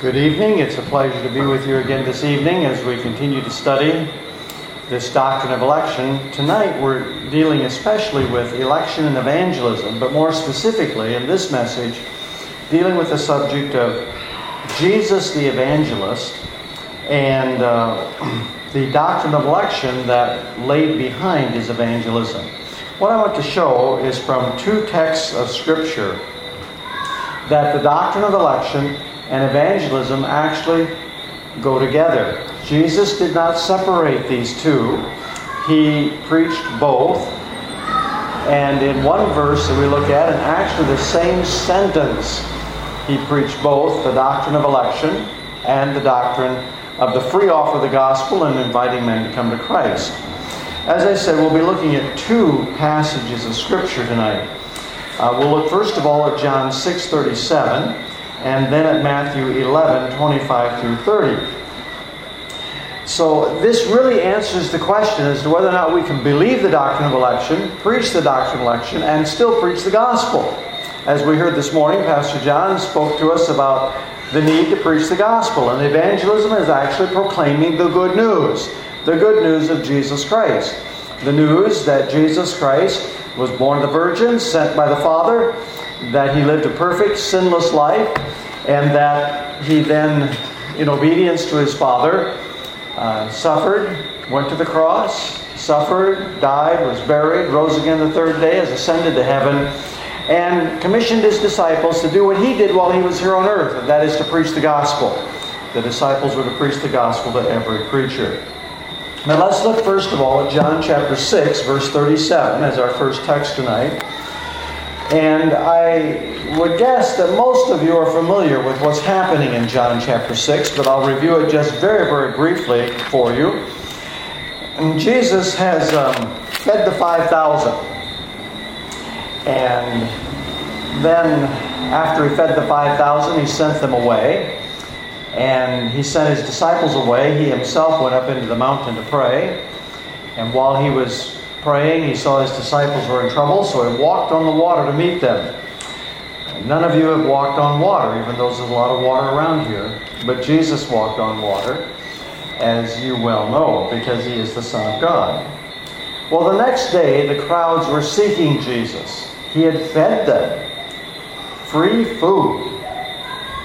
Good evening. It's a pleasure to be with you again this evening as we continue to study this doctrine of election. Tonight we're dealing especially with election and evangelism, but more specifically in this message, dealing with the subject of Jesus the evangelist and uh, the doctrine of election that laid behind his evangelism. What I want to show is from two texts of Scripture that the doctrine of election and evangelism actually go together. Jesus did not separate these two, he preached both. And in one verse that we look at, and actually the same sentence, he preached both the doctrine of election and the doctrine of the free offer of the gospel and inviting men to come to Christ. As I said, we'll be looking at two passages of Scripture tonight. Uh, we'll look first of all at John 6:37 and then at Matthew 11, 25 through 30. So, this really answers the question as to whether or not we can believe the doctrine of election, preach the doctrine of election, and still preach the gospel. As we heard this morning, Pastor John spoke to us about the need to preach the gospel, and evangelism is actually proclaiming the good news the good news of Jesus Christ. The news that Jesus Christ was born of the Virgin, sent by the Father, that he lived a perfect, sinless life, and that he then, in obedience to his Father, uh, suffered, went to the cross, suffered, died, was buried, rose again the third day, has ascended to heaven, and commissioned his disciples to do what he did while he was here on earth, and that is to preach the gospel. The disciples were to preach the gospel to every creature. Now let's look first of all at John chapter 6, verse 37 as our first text tonight. And I would guess that most of you are familiar with what's happening in John chapter 6, but I'll review it just very, very briefly for you. And Jesus has um, fed the 5,000. And then, after he fed the 5,000, he sent them away. And he sent his disciples away. He himself went up into the mountain to pray. And while he was praying, he saw his disciples were in trouble, so he walked on the water to meet them. None of you have walked on water, even though there's a lot of water around here. But Jesus walked on water, as you well know, because he is the Son of God. Well, the next day, the crowds were seeking Jesus. He had fed them free food.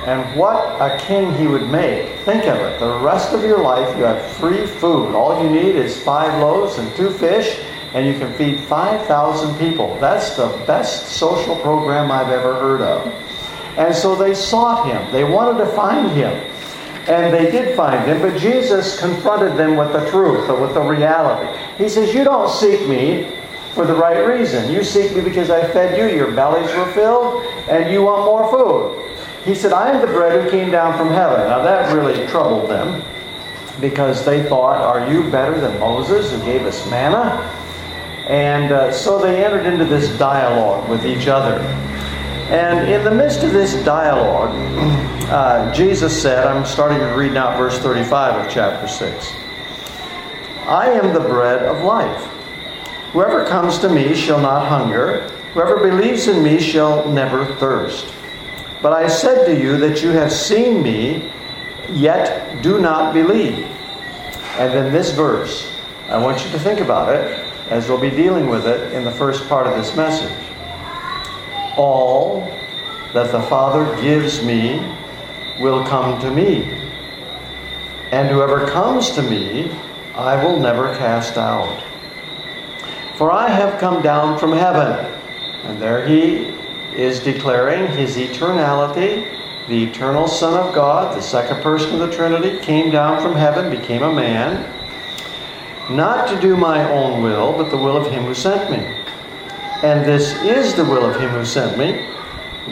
And what a king he would make. Think of it. The rest of your life, you have free food. All you need is five loaves and two fish and you can feed 5,000 people. That's the best social program I've ever heard of. And so they sought him, they wanted to find him. And they did find him, but Jesus confronted them with the truth or with the reality. He says, You don't seek me for the right reason. You seek me because I fed you, your bellies were filled, and you want more food. He said, I am the bread who came down from heaven. Now that really troubled them because they thought, Are you better than Moses who gave us manna? And uh, so they entered into this dialogue with each other. And in the midst of this dialogue, uh, Jesus said, I'm starting to read now verse 35 of chapter 6. I am the bread of life. Whoever comes to me shall not hunger. Whoever believes in me shall never thirst. But I said to you that you have seen me, yet do not believe. And then this verse, I want you to think about it as we'll be dealing with it in the first part of this message. All that the Father gives me will come to me, and whoever comes to me, I will never cast out. For I have come down from heaven, and there he is declaring his eternality. The eternal Son of God, the second person of the Trinity, came down from heaven, became a man not to do my own will, but the will of him who sent me. And this is the will of him who sent me,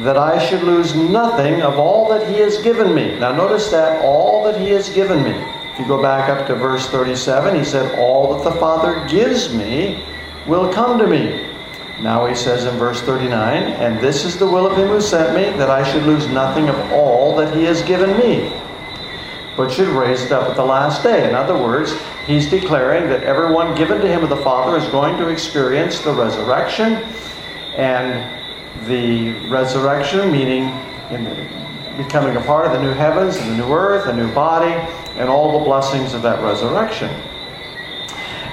that I should lose nothing of all that he has given me. Now, notice that all that he has given me. If you go back up to verse 37, he said, All that the Father gives me will come to me. Now he says in verse 39, And this is the will of him who sent me, that I should lose nothing of all that he has given me, but should raise it up at the last day. In other words, He's declaring that everyone given to him of the Father is going to experience the resurrection. And the resurrection, meaning in the, becoming a part of the new heavens and the new earth, a new body, and all the blessings of that resurrection.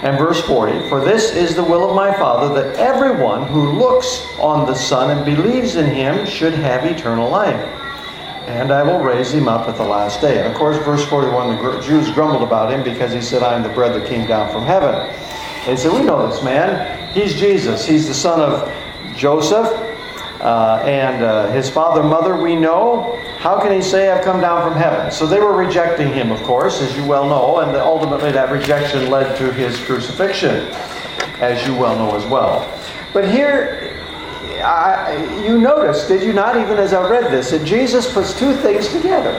And verse 40 For this is the will of my Father, that everyone who looks on the Son and believes in him should have eternal life. And I will raise him up at the last day. And of course, verse 41 the Jews grumbled about him because he said, I am the bread that came down from heaven. They said, We know this man. He's Jesus. He's the son of Joseph. Uh, and uh, his father mother we know. How can he say, I've come down from heaven? So they were rejecting him, of course, as you well know, and ultimately that rejection led to his crucifixion, as you well know as well. But here, I, you notice, did you not, even as I read this, that Jesus puts two things together.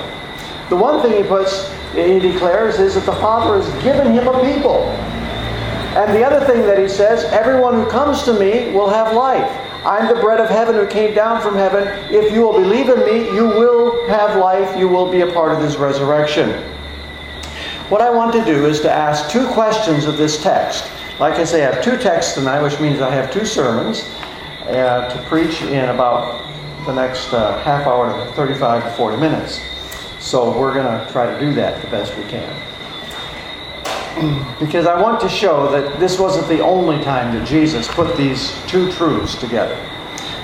The one thing he puts, he declares, is that the Father has given him a people. And the other thing that he says, everyone who comes to me will have life. I'm the bread of heaven who came down from heaven. If you will believe in me, you will have life. You will be a part of this resurrection. What I want to do is to ask two questions of this text. Like I say, I have two texts tonight, which means I have two sermons uh, to preach in about the next uh, half hour to 35 to 40 minutes. So we're going to try to do that the best we can because I want to show that this wasn't the only time that Jesus put these two truths together.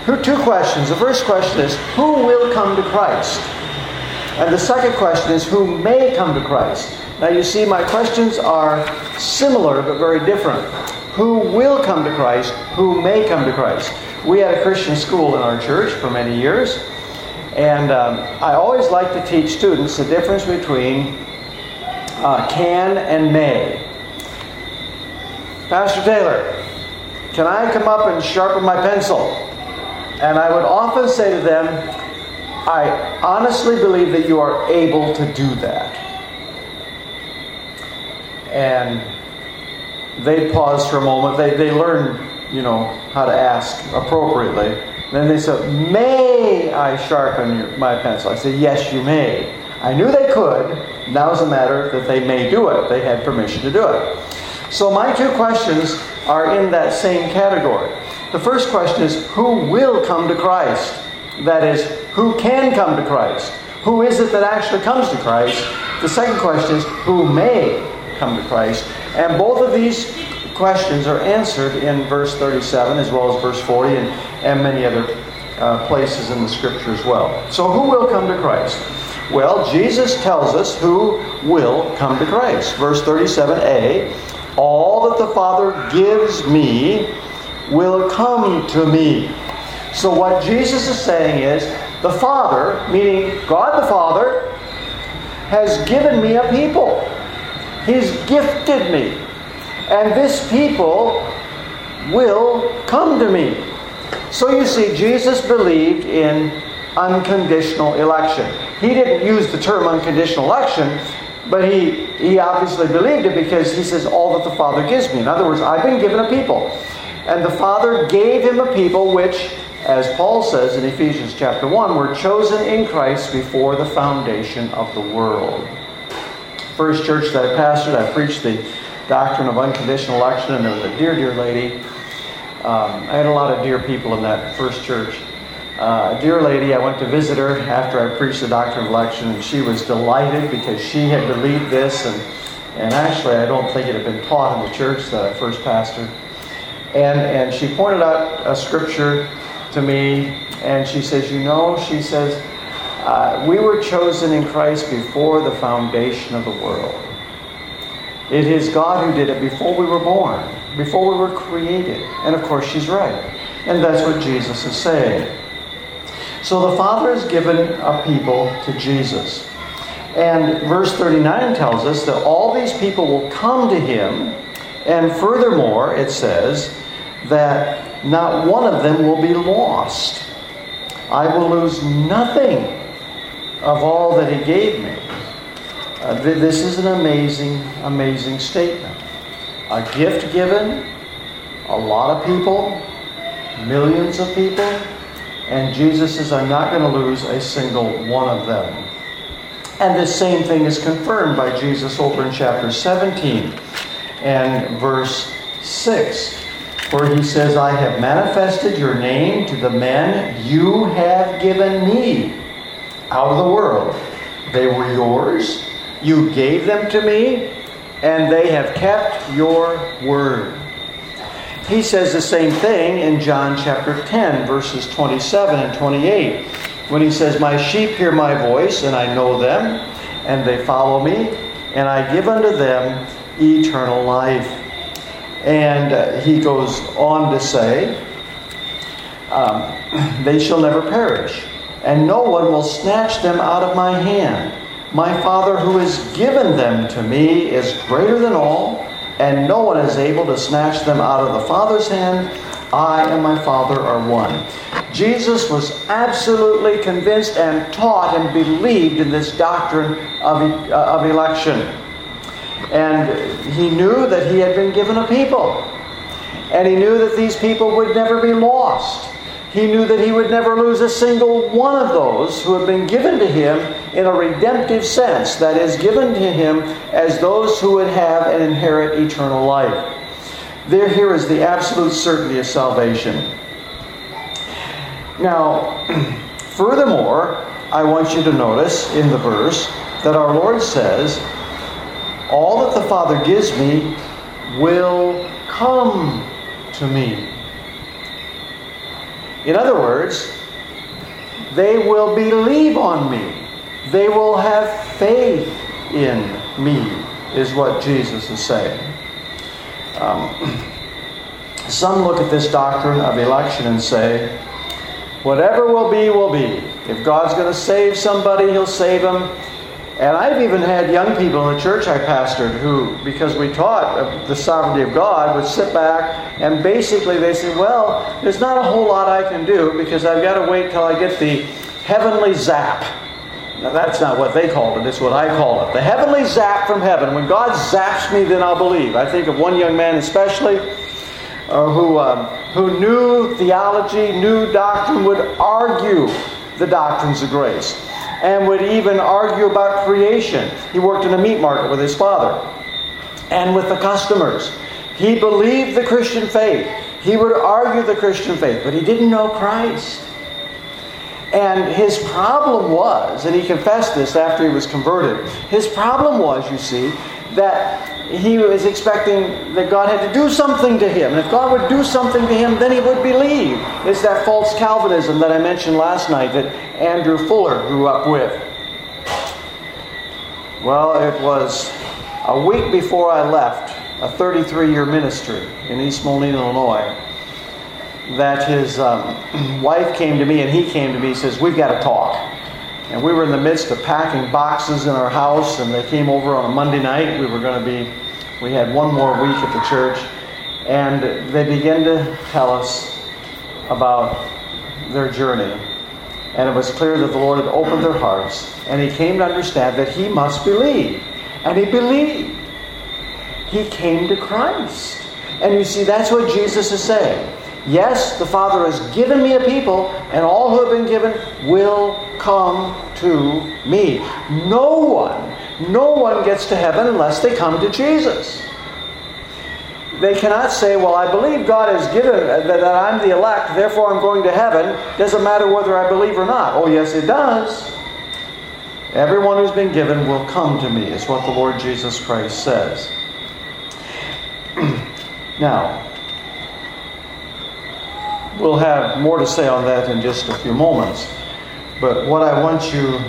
Here are Two questions. The first question is who will come to Christ? And the second question is who may come to Christ? Now you see, my questions are similar but very different. Who will come to Christ? Who may come to Christ? We had a Christian school in our church for many years, and um, I always like to teach students the difference between uh, can and may. Pastor Taylor, can I come up and sharpen my pencil? And I would often say to them, I honestly believe that you are able to do that. And they pause for a moment. They, they learn, you know, how to ask appropriately. Then they said, May I sharpen your, my pencil? I said, Yes, you may. I knew they could. Now it's a matter that they may do it. They had permission to do it. So my two questions are in that same category. The first question is who will come to Christ? That is, who can come to Christ? Who is it that actually comes to Christ? The second question is who may come to Christ? And both of these questions are answered in verse 37 as well as verse 40 and, and many other uh, places in the scripture as well. So, who will come to Christ? Well, Jesus tells us who will come to Christ. Verse 37a All that the Father gives me will come to me. So, what Jesus is saying is the Father, meaning God the Father, has given me a people. He's gifted me. And this people will come to me. So you see, Jesus believed in unconditional election. He didn't use the term unconditional election, but he, he obviously believed it because he says, All that the Father gives me. In other words, I've been given a people. And the Father gave him a people which, as Paul says in Ephesians chapter 1, were chosen in Christ before the foundation of the world. First church that I pastored, I preached the doctrine of unconditional election, and there was a dear, dear lady. Um, I had a lot of dear people in that first church uh, a dear lady, I went to visit her after I preached the doctrine of election, and she was delighted because she had believed this, and, and actually, I don't think it had been taught in the church that I first pastored. And, and she pointed out a scripture to me, and she says, You know, she says, uh, we were chosen in Christ before the foundation of the world. It is God who did it before we were born, before we were created. And of course, she's right. And that's what Jesus is saying. So the Father has given a people to Jesus. And verse 39 tells us that all these people will come to him. And furthermore, it says that not one of them will be lost. I will lose nothing of all that he gave me. Uh, this is an amazing, amazing statement. A gift given, a lot of people, millions of people, and Jesus says, I'm not going to lose a single one of them. And the same thing is confirmed by Jesus over in chapter 17 and verse 6, where he says, I have manifested your name to the men you have given me. out of the world. They were yours. You gave them to me, and they have kept your word. He says the same thing in John chapter 10, verses 27 and 28, when he says, My sheep hear my voice, and I know them, and they follow me, and I give unto them eternal life. And uh, he goes on to say, um, They shall never perish, and no one will snatch them out of my hand. My Father who has given them to me is greater than all, and no one is able to snatch them out of the Father's hand. I and my Father are one. Jesus was absolutely convinced and taught and believed in this doctrine of, uh, of election. And he knew that he had been given a people. And he knew that these people would never be lost. He knew that he would never lose a single one of those who had been given to him in a redemptive sense, that is, given to him as those who would have and inherit eternal life. There, here is the absolute certainty of salvation. Now, furthermore, I want you to notice in the verse that our Lord says, All that the Father gives me will come to me. In other words, they will believe on me. They will have faith in me, is what Jesus is saying. Um, some look at this doctrine of election and say, whatever will be, will be. If God's going to save somebody, He'll save them. And I've even had young people in the church I pastored who, because we taught the sovereignty of God, would sit back and basically they said, Well, there's not a whole lot I can do because I've got to wait till I get the heavenly zap. Now, that's not what they called it, it's what I call it. The heavenly zap from heaven. When God zaps me, then I'll believe. I think of one young man especially uh, who, um, who knew theology, knew doctrine, would argue the doctrines of grace and would even argue about creation. He worked in a meat market with his father and with the customers. He believed the Christian faith. He would argue the Christian faith, but he didn't know Christ. And his problem was, and he confessed this after he was converted, his problem was, you see, that he was expecting that God had to do something to him. And if God would do something to him, then he would believe. It's that false Calvinism that I mentioned last night that Andrew Fuller grew up with. Well, it was a week before I left a 33 year ministry in East Moline, Illinois, that his um, wife came to me and he came to me and says, We've got to talk. And we were in the midst of packing boxes in our house, and they came over on a Monday night. We were going to be, we had one more week at the church, and they began to tell us about their journey. And it was clear that the Lord had opened their hearts, and he came to understand that he must believe. And he believed. He came to Christ. And you see, that's what Jesus is saying. Yes, the Father has given me a people, and all who have been given will come to me. No one, no one gets to heaven unless they come to Jesus. They cannot say, Well, I believe God has given, uh, that I'm the elect, therefore I'm going to heaven. Doesn't matter whether I believe or not. Oh, yes, it does. Everyone who's been given will come to me, is what the Lord Jesus Christ says. now, We'll have more to say on that in just a few moments. But what I want you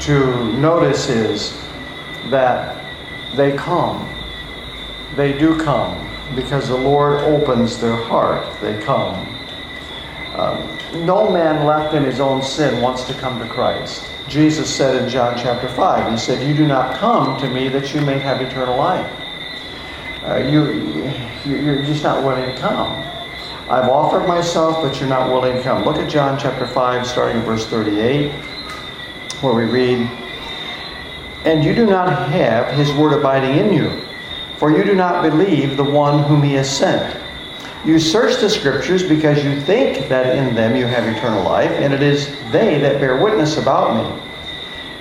to notice is that they come. They do come because the Lord opens their heart. They come. Um, no man left in his own sin wants to come to Christ. Jesus said in John chapter 5, He said, You do not come to me that you may have eternal life. Uh, you, you're just not willing to come. I've offered myself, but you're not willing to come. Look at John chapter 5, starting in verse 38, where we read, And you do not have his word abiding in you, for you do not believe the one whom he has sent. You search the scriptures because you think that in them you have eternal life, and it is they that bear witness about me.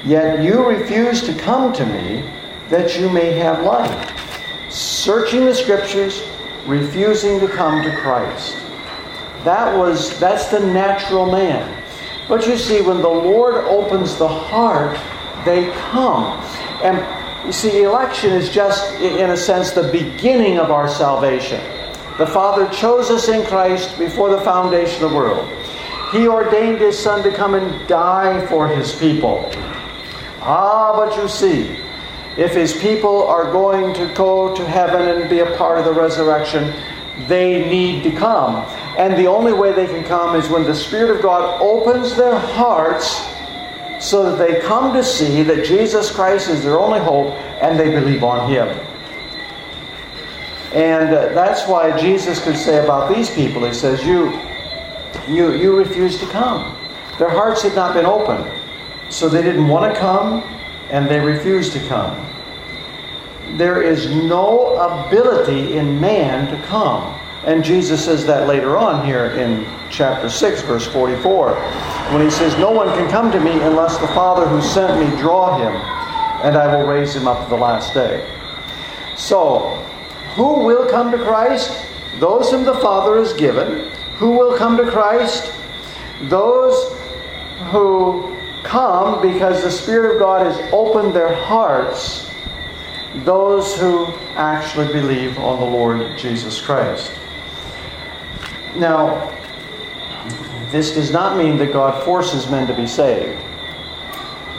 Yet you refuse to come to me that you may have life. Searching the scriptures, refusing to come to Christ. That was that's the natural man. But you see, when the Lord opens the heart, they come. And you see, election is just, in a sense, the beginning of our salvation. The Father chose us in Christ before the foundation of the world. He ordained His Son to come and die for His people. Ah, but you see, if His people are going to go to heaven and be a part of the resurrection, they need to come. And the only way they can come is when the Spirit of God opens their hearts so that they come to see that Jesus Christ is their only hope and they believe on Him. And uh, that's why Jesus could say about these people, He says, You, you, you refuse to come. Their hearts had not been opened. So they didn't want to come and they refuse to come. There is no ability in man to come. And Jesus says that later on here in chapter 6, verse 44, when he says, No one can come to me unless the Father who sent me draw him, and I will raise him up at the last day. So, who will come to Christ? Those whom the Father has given. Who will come to Christ? Those who come because the Spirit of God has opened their hearts. Those who actually believe on the Lord Jesus Christ. Now, this does not mean that God forces men to be saved.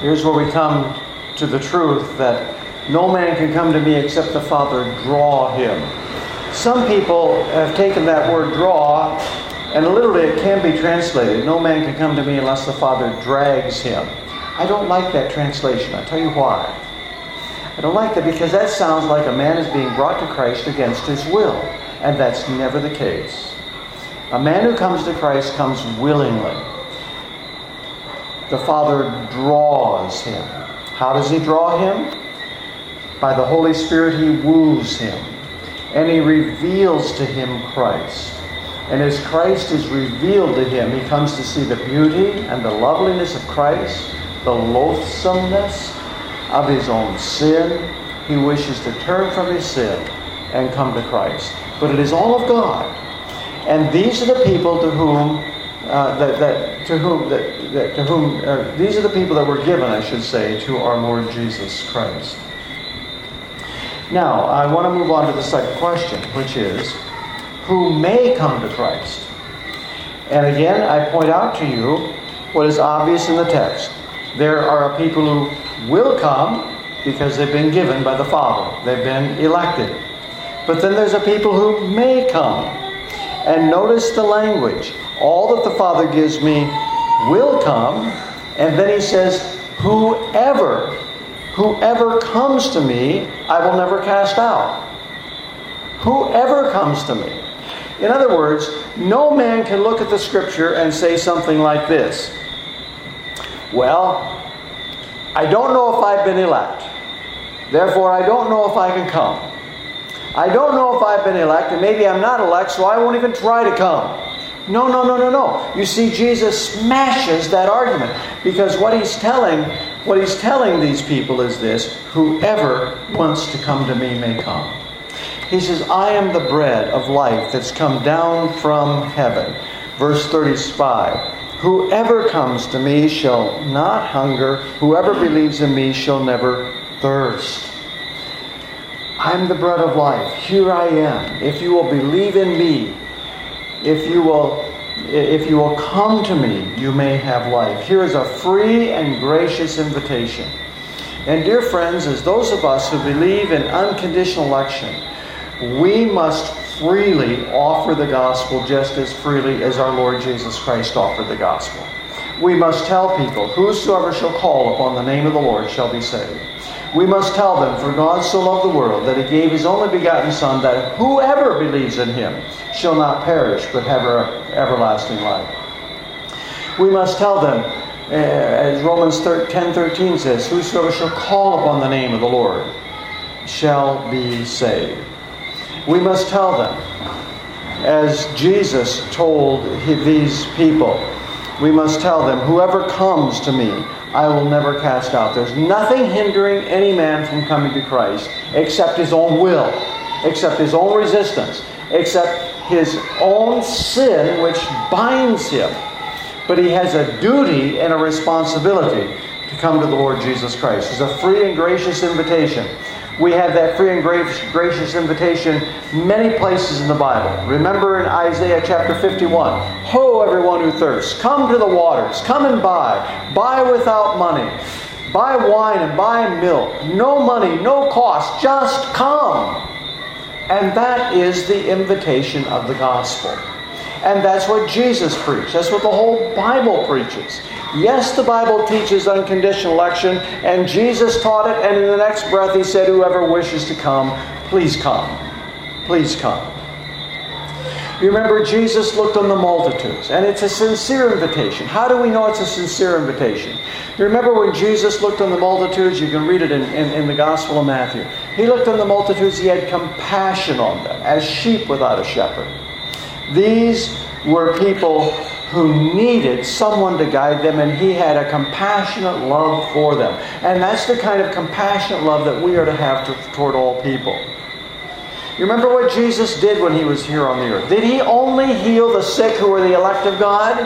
Here's where we come to the truth that no man can come to me except the Father draw him. Some people have taken that word draw, and literally it can be translated no man can come to me unless the Father drags him. I don't like that translation. I'll tell you why. I don't like that because that sounds like a man is being brought to Christ against his will, and that's never the case. A man who comes to Christ comes willingly. The Father draws him. How does he draw him? By the Holy Spirit, he woos him. And he reveals to him Christ. And as Christ is revealed to him, he comes to see the beauty and the loveliness of Christ, the loathsomeness of his own sin. He wishes to turn from his sin and come to Christ. But it is all of God. And these are the people to whom uh, that, that, to whom, that, that, to whom uh, these are the people that were given, I should say, to our Lord Jesus Christ. Now, I want to move on to the second question, which is who may come to Christ? And again, I point out to you what is obvious in the text. There are people who will come because they've been given by the Father, they've been elected. But then there's a people who may come. And notice the language. All that the Father gives me will come. And then he says, Whoever Whoever comes to me, I will never cast out. Whoever comes to me. In other words, no man can look at the scripture and say something like this Well, I don't know if I've been elect. Therefore, I don't know if I can come. I don't know if I've been elect, and maybe I'm not elect, so I won't even try to come. No, no, no, no, no. You see, Jesus smashes that argument because what he's telling what he's telling these people is this whoever wants to come to me may come. He says, I am the bread of life that's come down from heaven. Verse 35 Whoever comes to me shall not hunger, whoever believes in me shall never thirst. I'm the bread of life. Here I am. If you will believe in me, if you will if you will come to me, you may have life. Here is a free and gracious invitation. And, dear friends, as those of us who believe in unconditional election, we must freely offer the gospel just as freely as our Lord Jesus Christ offered the gospel. We must tell people, Whosoever shall call upon the name of the Lord shall be saved. We must tell them, For God so loved the world that he gave his only begotten Son, that whoever believes in him shall not perish, but have everlasting life. We must tell them, uh, as Romans 10 13 says, Whosoever shall call upon the name of the Lord shall be saved. We must tell them, as Jesus told these people, we must tell them, Whoever comes to me, I will never cast out. There's nothing hindering any man from coming to Christ except his own will, except his own resistance, except his own sin which binds him. but he has a duty and a responsibility to come to the Lord Jesus Christ. It's a free and gracious invitation. We have that free and gracious invitation many places in the Bible. Remember in Isaiah chapter 51 Ho, everyone who thirsts, come to the waters, come and buy. Buy without money. Buy wine and buy milk. No money, no cost, just come. And that is the invitation of the gospel. And that's what Jesus preached. That's what the whole Bible preaches. Yes, the Bible teaches unconditional election, and Jesus taught it, and in the next breath he said, Whoever wishes to come, please come. Please come. You remember Jesus looked on the multitudes, and it's a sincere invitation. How do we know it's a sincere invitation? You remember when Jesus looked on the multitudes? You can read it in, in, in, the Gospel of Matthew. He looked on the multitudes, he had compassion on them, as sheep without a shepherd. These were people who needed someone to guide them, and he had a compassionate love for them. And that's the kind of compassionate love that we are to have to, toward all people. You remember what Jesus did when he was here on the earth? Did he only heal the sick who were the elect of God?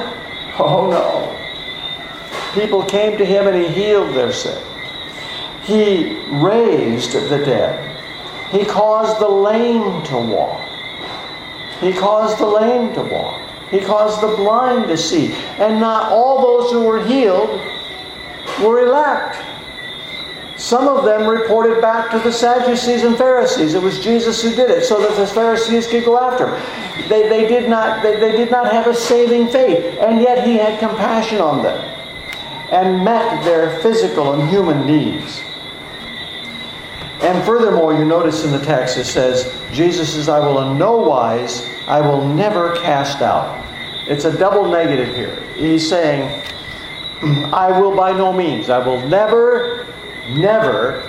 Oh no. People came to him and he healed their sick. He raised the dead. He caused the lame to walk. He caused the lame to walk. He caused the blind to see. And not all those who were healed were elect. Some of them reported back to the Sadducees and Pharisees. It was Jesus who did it so that the Pharisees could go after him. They, they, did not, they, they did not have a saving faith, and yet he had compassion on them and met their physical and human needs. And furthermore, you notice in the text it says, Jesus says, I will in no wise, I will never cast out. It's a double negative here. He's saying, I will by no means, I will never, never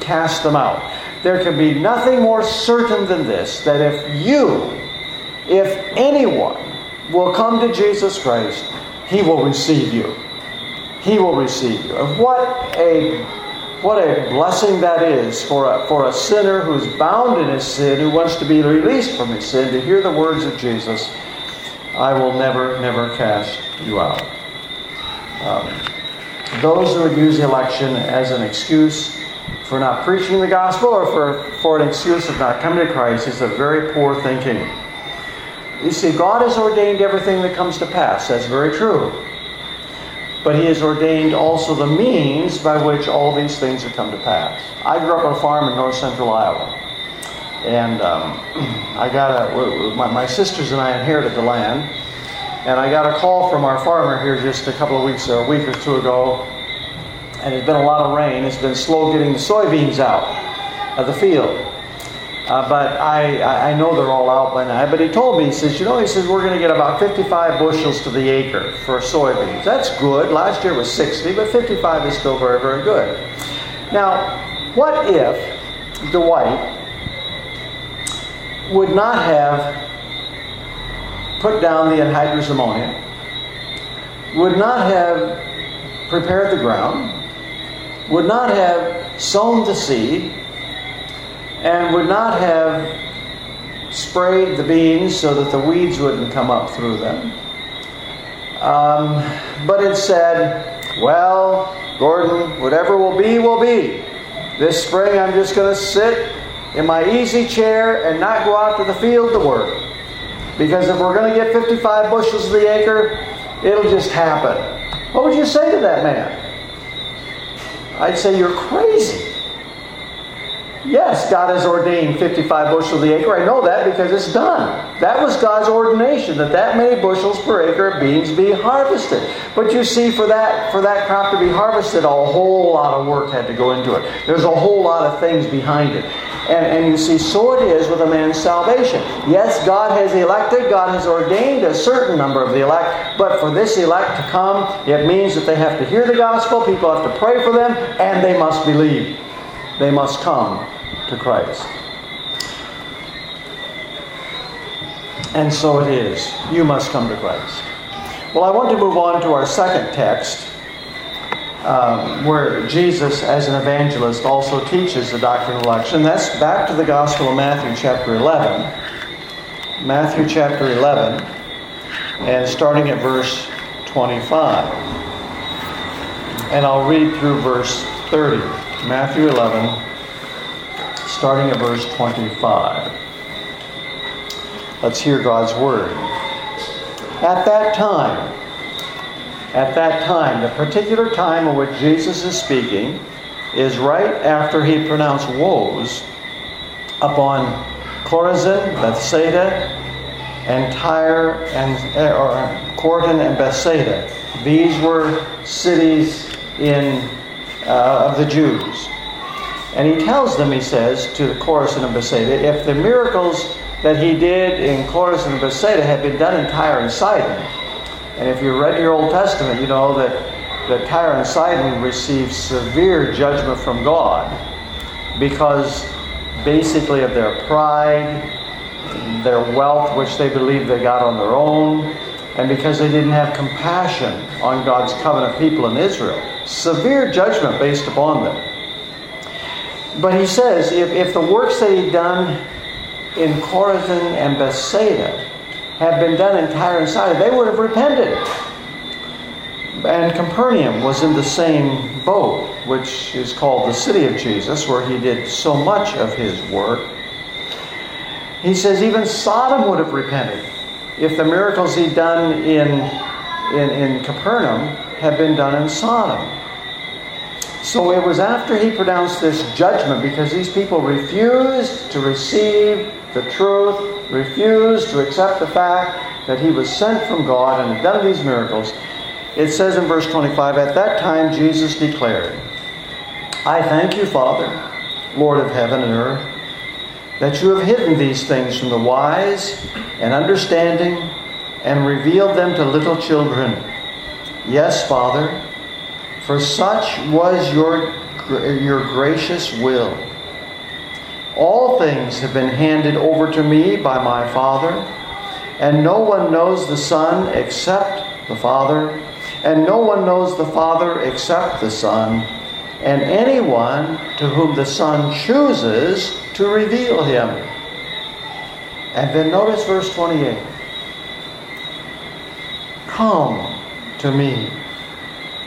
cast them out. There can be nothing more certain than this that if you, if anyone will come to Jesus Christ, he will receive you. He will receive you. And what a what a blessing that is for a, for a sinner who's bound in his sin, who wants to be released from his sin, to hear the words of Jesus I will never, never cast you out. Um, those who would use election as an excuse for not preaching the gospel or for, for an excuse of not coming to Christ is a very poor thinking. You see, God has ordained everything that comes to pass. That's very true but he has ordained also the means by which all these things have come to pass. I grew up on a farm in north central Iowa. And um, I got a, my, my sisters and I inherited the land. And I got a call from our farmer here just a couple of weeks, a week or two ago. And it's been a lot of rain. It's been slow getting the soybeans out of the field. Uh, but I, I know they're all out by now. But he told me, he says, you know, he says, we're going to get about 55 bushels to the acre for soybeans. That's good. Last year was 60, but 55 is still very, very good. Now, what if Dwight would not have put down the anhydrous ammonia, would not have prepared the ground, would not have sown the seed, and would not have sprayed the beans so that the weeds wouldn't come up through them. Um, but it said, well, Gordon, whatever will be, will be. This spring I'm just going to sit in my easy chair and not go out to the field to work. Because if we're going to get 55 bushels of the acre, it'll just happen. What would you say to that man? I'd say you're crazy. Yes, God has ordained 55 bushels the acre. I know that because it's done. That was God's ordination that that many bushels per acre of beans be harvested. But you see, for that for that crop to be harvested, a whole lot of work had to go into it. There's a whole lot of things behind it. And, and you see, so it is with a man's salvation. Yes, God has elected, God has ordained a certain number of the elect, but for this elect to come, it means that they have to hear the gospel, people have to pray for them, and they must believe. They must come to Christ. And so it is. You must come to Christ. Well, I want to move on to our second text, um, where Jesus, as an evangelist, also teaches the doctrine of election. That's back to the Gospel of Matthew, chapter 11. Matthew, chapter 11, and starting at verse 25. And I'll read through verse 30. Matthew 11, starting at verse 25. Let's hear God's word. At that time, at that time, the particular time in which Jesus is speaking is right after he pronounced woes upon Chorazin, Bethsaida, and Tyre, and or Chorazin and Bethsaida. These were cities in uh, of the Jews. And he tells them, he says, to the Chorazin and Bethsaida, if the miracles that he did in Chorazin and Bethsaida had been done in Tyre and Sidon, and if you read your Old Testament, you know that, that Tyre and Sidon received severe judgment from God because basically of their pride, their wealth, which they believed they got on their own, and because they didn't have compassion on God's covenant people in Israel. Severe judgment based upon them. But he says if, if the works that he'd done in Chorazin and Bethsaida had been done in Tyre and Sidon, they would have repented. And Capernaum was in the same boat, which is called the city of Jesus, where he did so much of his work. He says even Sodom would have repented if the miracles he'd done in, in, in Capernaum had been done in Sodom. So it was after he pronounced this judgment because these people refused to receive the truth, refused to accept the fact that he was sent from God and had done these miracles. It says in verse 25, At that time Jesus declared, I thank you, Father, Lord of heaven and earth, that you have hidden these things from the wise and understanding and revealed them to little children. Yes, Father, for such was your, your gracious will. All things have been handed over to me by my Father, and no one knows the Son except the Father and no one knows the Father except the Son, and anyone to whom the Son chooses to reveal him. And then notice verse 28. Come to me,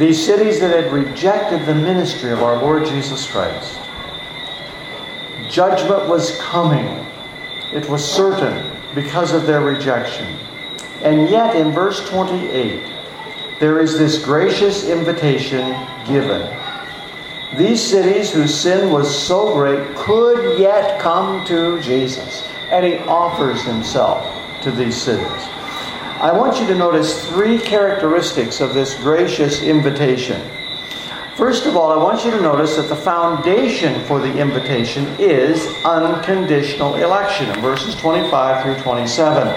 these cities that had rejected the ministry of our Lord Jesus Christ, judgment was coming. It was certain because of their rejection. And yet, in verse 28, there is this gracious invitation given. These cities whose sin was so great could yet come to Jesus, and he offers himself to these cities. I want you to notice three characteristics of this gracious invitation. First of all, I want you to notice that the foundation for the invitation is unconditional election in verses 25 through 27.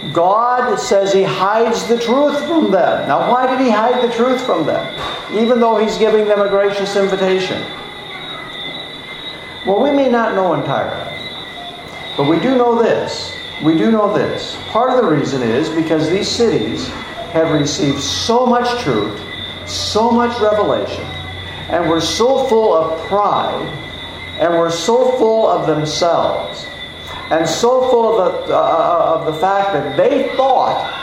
God says He hides the truth from them. Now, why did He hide the truth from them? Even though He's giving them a gracious invitation. Well, we may not know entirely, but we do know this. We do know this. Part of the reason is because these cities have received so much truth, so much revelation, and were so full of pride, and were so full of themselves and so full of the, uh, uh, of the fact that they thought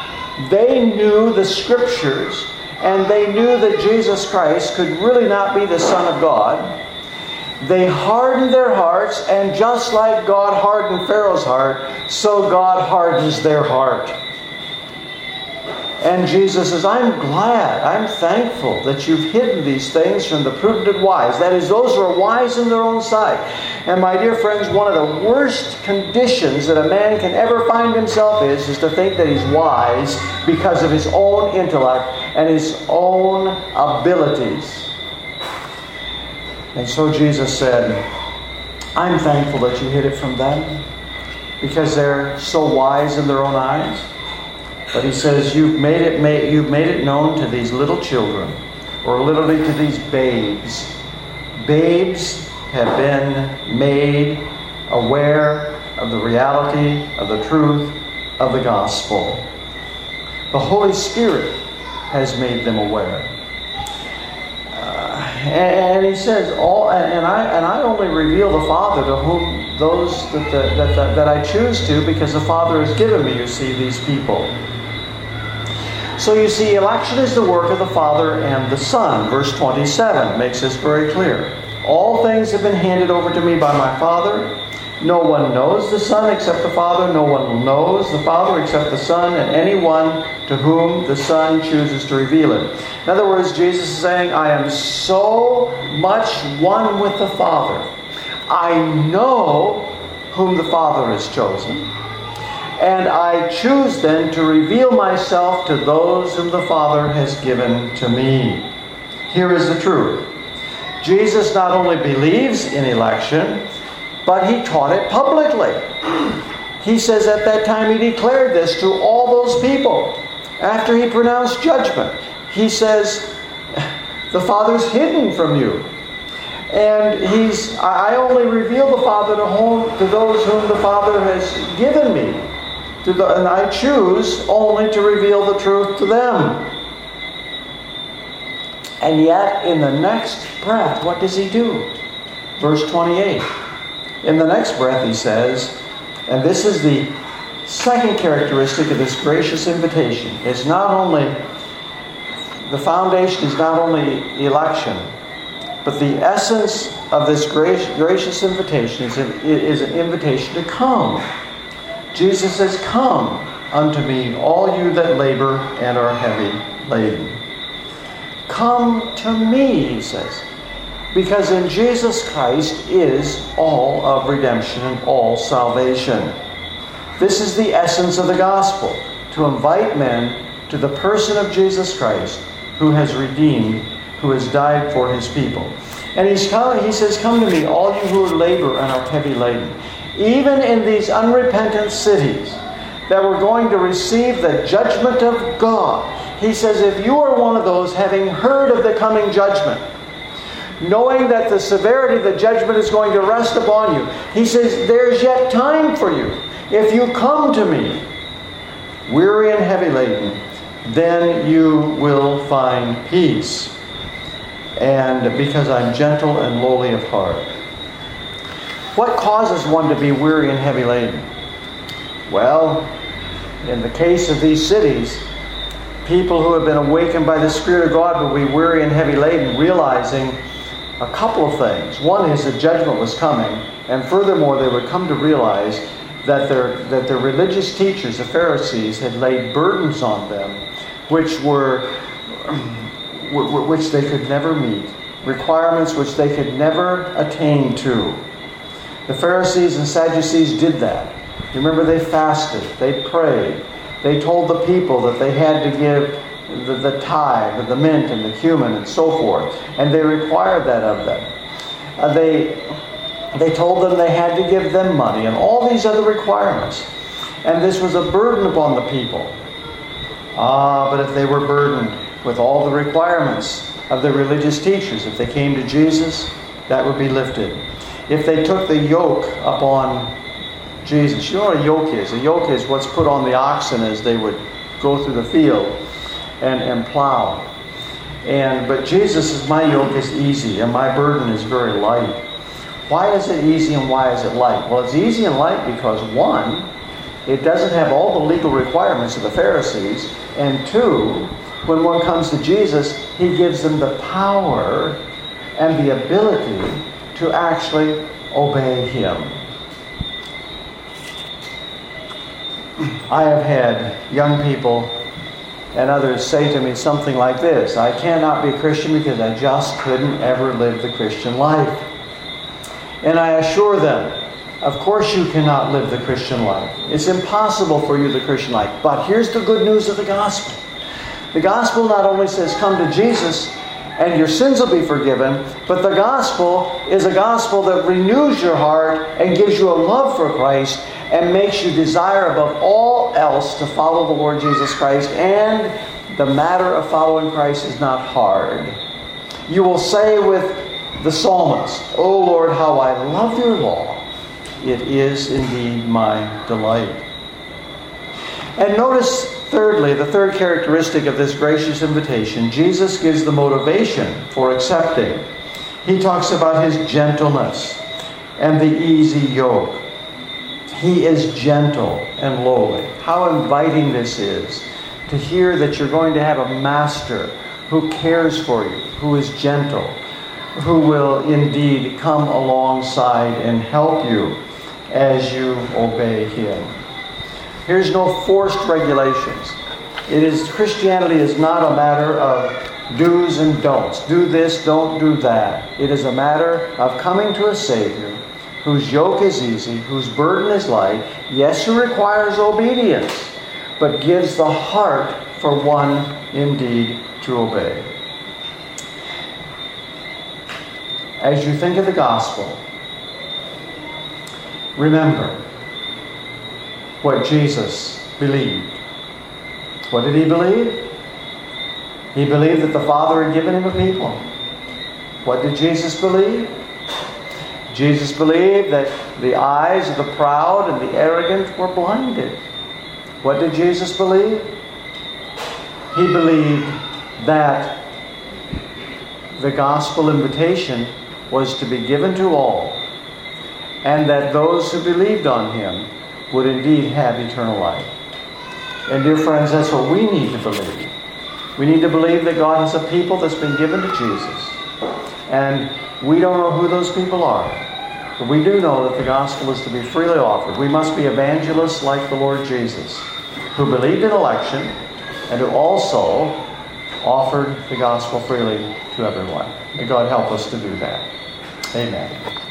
they knew the scriptures and they knew that Jesus Christ could really not be the Son of God. They hardened their hearts, and just like God hardened Pharaoh's heart, so God hardens their heart. And Jesus says, I'm glad, I'm thankful that you've hidden these things from the prudent and wise. That is, those who are wise in their own sight. And my dear friends, one of the worst conditions that a man can ever find himself is, is to think that he's wise because of his own intellect and his own abilities. And so Jesus said, I'm thankful that you hid it from them because they're so wise in their own eyes. But he says, You've made it, made, you've made it known to these little children, or literally to these babes. Babes have been made aware of the reality of the truth of the gospel. The Holy Spirit has made them aware. And, and, he says, all, and I, and I only reveal the Father to whom those that, the, that, that, that I choose to because the Father has given me, you see, these people. So you see, election is the work of the Father and the Son. Verse 27 makes this very clear. All things have been handed over to me by my Father. No one knows the Son except the Father. No one knows the Father except the Son, and anyone to whom the Son chooses to reveal it. In other words, Jesus is saying, I am so much one with the Father. I know whom the Father has chosen. And I choose then to reveal myself to those whom the Father has given to me. Here is the truth Jesus not only believes in election, but he taught it publicly. He says at that time he declared this to all those people. After he pronounced judgment, he says, The Father's hidden from you. And he's I only reveal the Father to, whom, to those whom the Father has given me. The, and I choose only to reveal the truth to them. And yet, in the next breath, what does he do? Verse 28. In the next breath, he says, and this is the second characteristic of this gracious invitation. It's not only, the foundation is not only election, but the essence of this gracious invitation is an, is an invitation to come. Jesus says, Come unto me, all you that labor and are heavy laden. Come to me, he says. Because in Jesus Christ is all of redemption and all salvation. This is the essence of the gospel to invite men to the person of Jesus Christ who has redeemed, who has died for his people. And he's come, he says, Come to me, all you who labor and are heavy laden. Even in these unrepentant cities that were going to receive the judgment of God, he says, If you are one of those having heard of the coming judgment, knowing that the severity of the judgment is going to rest upon you. He says, There's yet time for you. If you come to me, weary and heavy laden, then you will find peace. And because I'm gentle and lowly of heart. What causes one to be weary and heavy laden? Well, in the case of these cities, people who have been awakened by the Spirit of God will be weary and heavy laden, realizing a couple of things. One is that judgment was coming, and furthermore, they would come to realize that their, that their religious teachers, the Pharisees, had laid burdens on them which were which they could never meet, requirements which they could never attain to. The Pharisees and Sadducees did that. Remember, they fasted, they prayed, they told the people that they had to give the, the tithe, the mint, and the cumin, and so forth. And they required that of them. Uh, they, they told them they had to give them money, and all these other requirements. And this was a burden upon the people. Ah, but if they were burdened with all the requirements of the religious teachers, if they came to Jesus, that would be lifted. If they took the yoke upon Jesus, you know what a yoke is? A yoke is what's put on the oxen as they would go through the field and, and plow. And but Jesus says, My yoke is easy and my burden is very light. Why is it easy and why is it light? Well, it's easy and light because one, it doesn't have all the legal requirements of the Pharisees, and two, when one comes to Jesus, he gives them the power and the ability to actually obey him. I have had young people and others say to me something like this I cannot be a Christian because I just couldn't ever live the Christian life. And I assure them, of course you cannot live the Christian life. It's impossible for you the Christian life. But here's the good news of the gospel. The gospel not only says come to Jesus and your sins will be forgiven. But the gospel is a gospel that renews your heart and gives you a love for Christ and makes you desire above all else to follow the Lord Jesus Christ. And the matter of following Christ is not hard. You will say with the psalmist, O Lord, how I love your law. It is indeed my delight. And notice, thirdly, the third characteristic of this gracious invitation Jesus gives the motivation for accepting. He talks about his gentleness and the easy yoke. He is gentle and lowly. How inviting this is to hear that you're going to have a master who cares for you, who is gentle, who will indeed come alongside and help you as you obey him. Here's no forced regulations. It is Christianity is not a matter of do's and don'ts. Do this, don't do that. It is a matter of coming to a Savior whose yoke is easy, whose burden is light. Yes, who requires obedience, but gives the heart for one indeed to obey. As you think of the gospel, remember what Jesus believed. What did he believe? He believed that the Father had given him a people. What did Jesus believe? Jesus believed that the eyes of the proud and the arrogant were blinded. What did Jesus believe? He believed that the gospel invitation was to be given to all, and that those who believed on him would indeed have eternal life. And dear friends, that's what we need to believe. We need to believe that God has a people that's been given to Jesus. And we don't know who those people are. But we do know that the gospel is to be freely offered. We must be evangelists like the Lord Jesus, who believed in election and who also offered the gospel freely to everyone. May God help us to do that. Amen.